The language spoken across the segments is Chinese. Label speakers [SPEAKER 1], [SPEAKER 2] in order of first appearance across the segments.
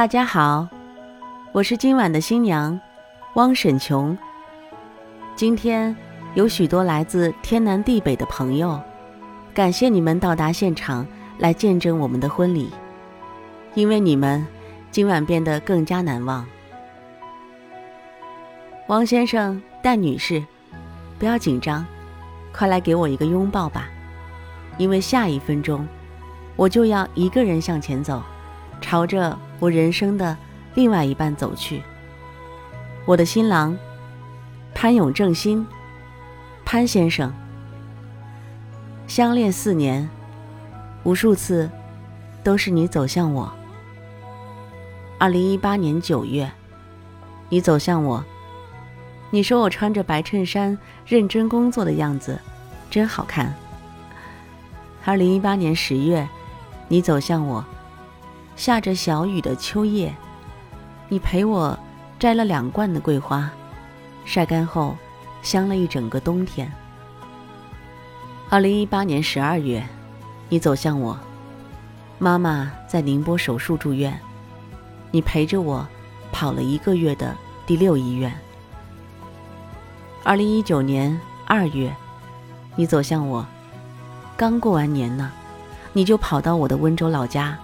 [SPEAKER 1] 大家好，我是今晚的新娘，汪沈琼。今天有许多来自天南地北的朋友，感谢你们到达现场来见证我们的婚礼，因为你们，今晚变得更加难忘。汪先生、戴女士，不要紧张，快来给我一个拥抱吧，因为下一分钟，我就要一个人向前走，朝着。我人生的另外一半走去。我的新郎潘永正新，潘先生，相恋四年，无数次都是你走向我。二零一八年九月，你走向我，你说我穿着白衬衫认真工作的样子真好看。二零一八年十月，你走向我。下着小雨的秋夜，你陪我摘了两罐的桂花，晒干后香了一整个冬天。二零一八年十二月，你走向我，妈妈在宁波手术住院，你陪着我跑了一个月的第六医院。二零一九年二月，你走向我，刚过完年呢，你就跑到我的温州老家。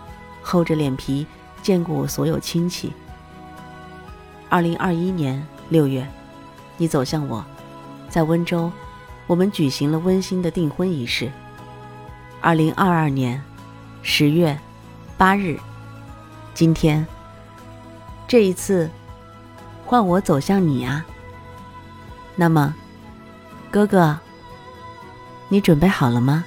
[SPEAKER 1] 厚着脸皮见过我所有亲戚。二零二一年六月，你走向我，在温州，我们举行了温馨的订婚仪式。二零二二年十月八日，今天，这一次，换我走向你啊。那么，哥哥，你准备好了吗？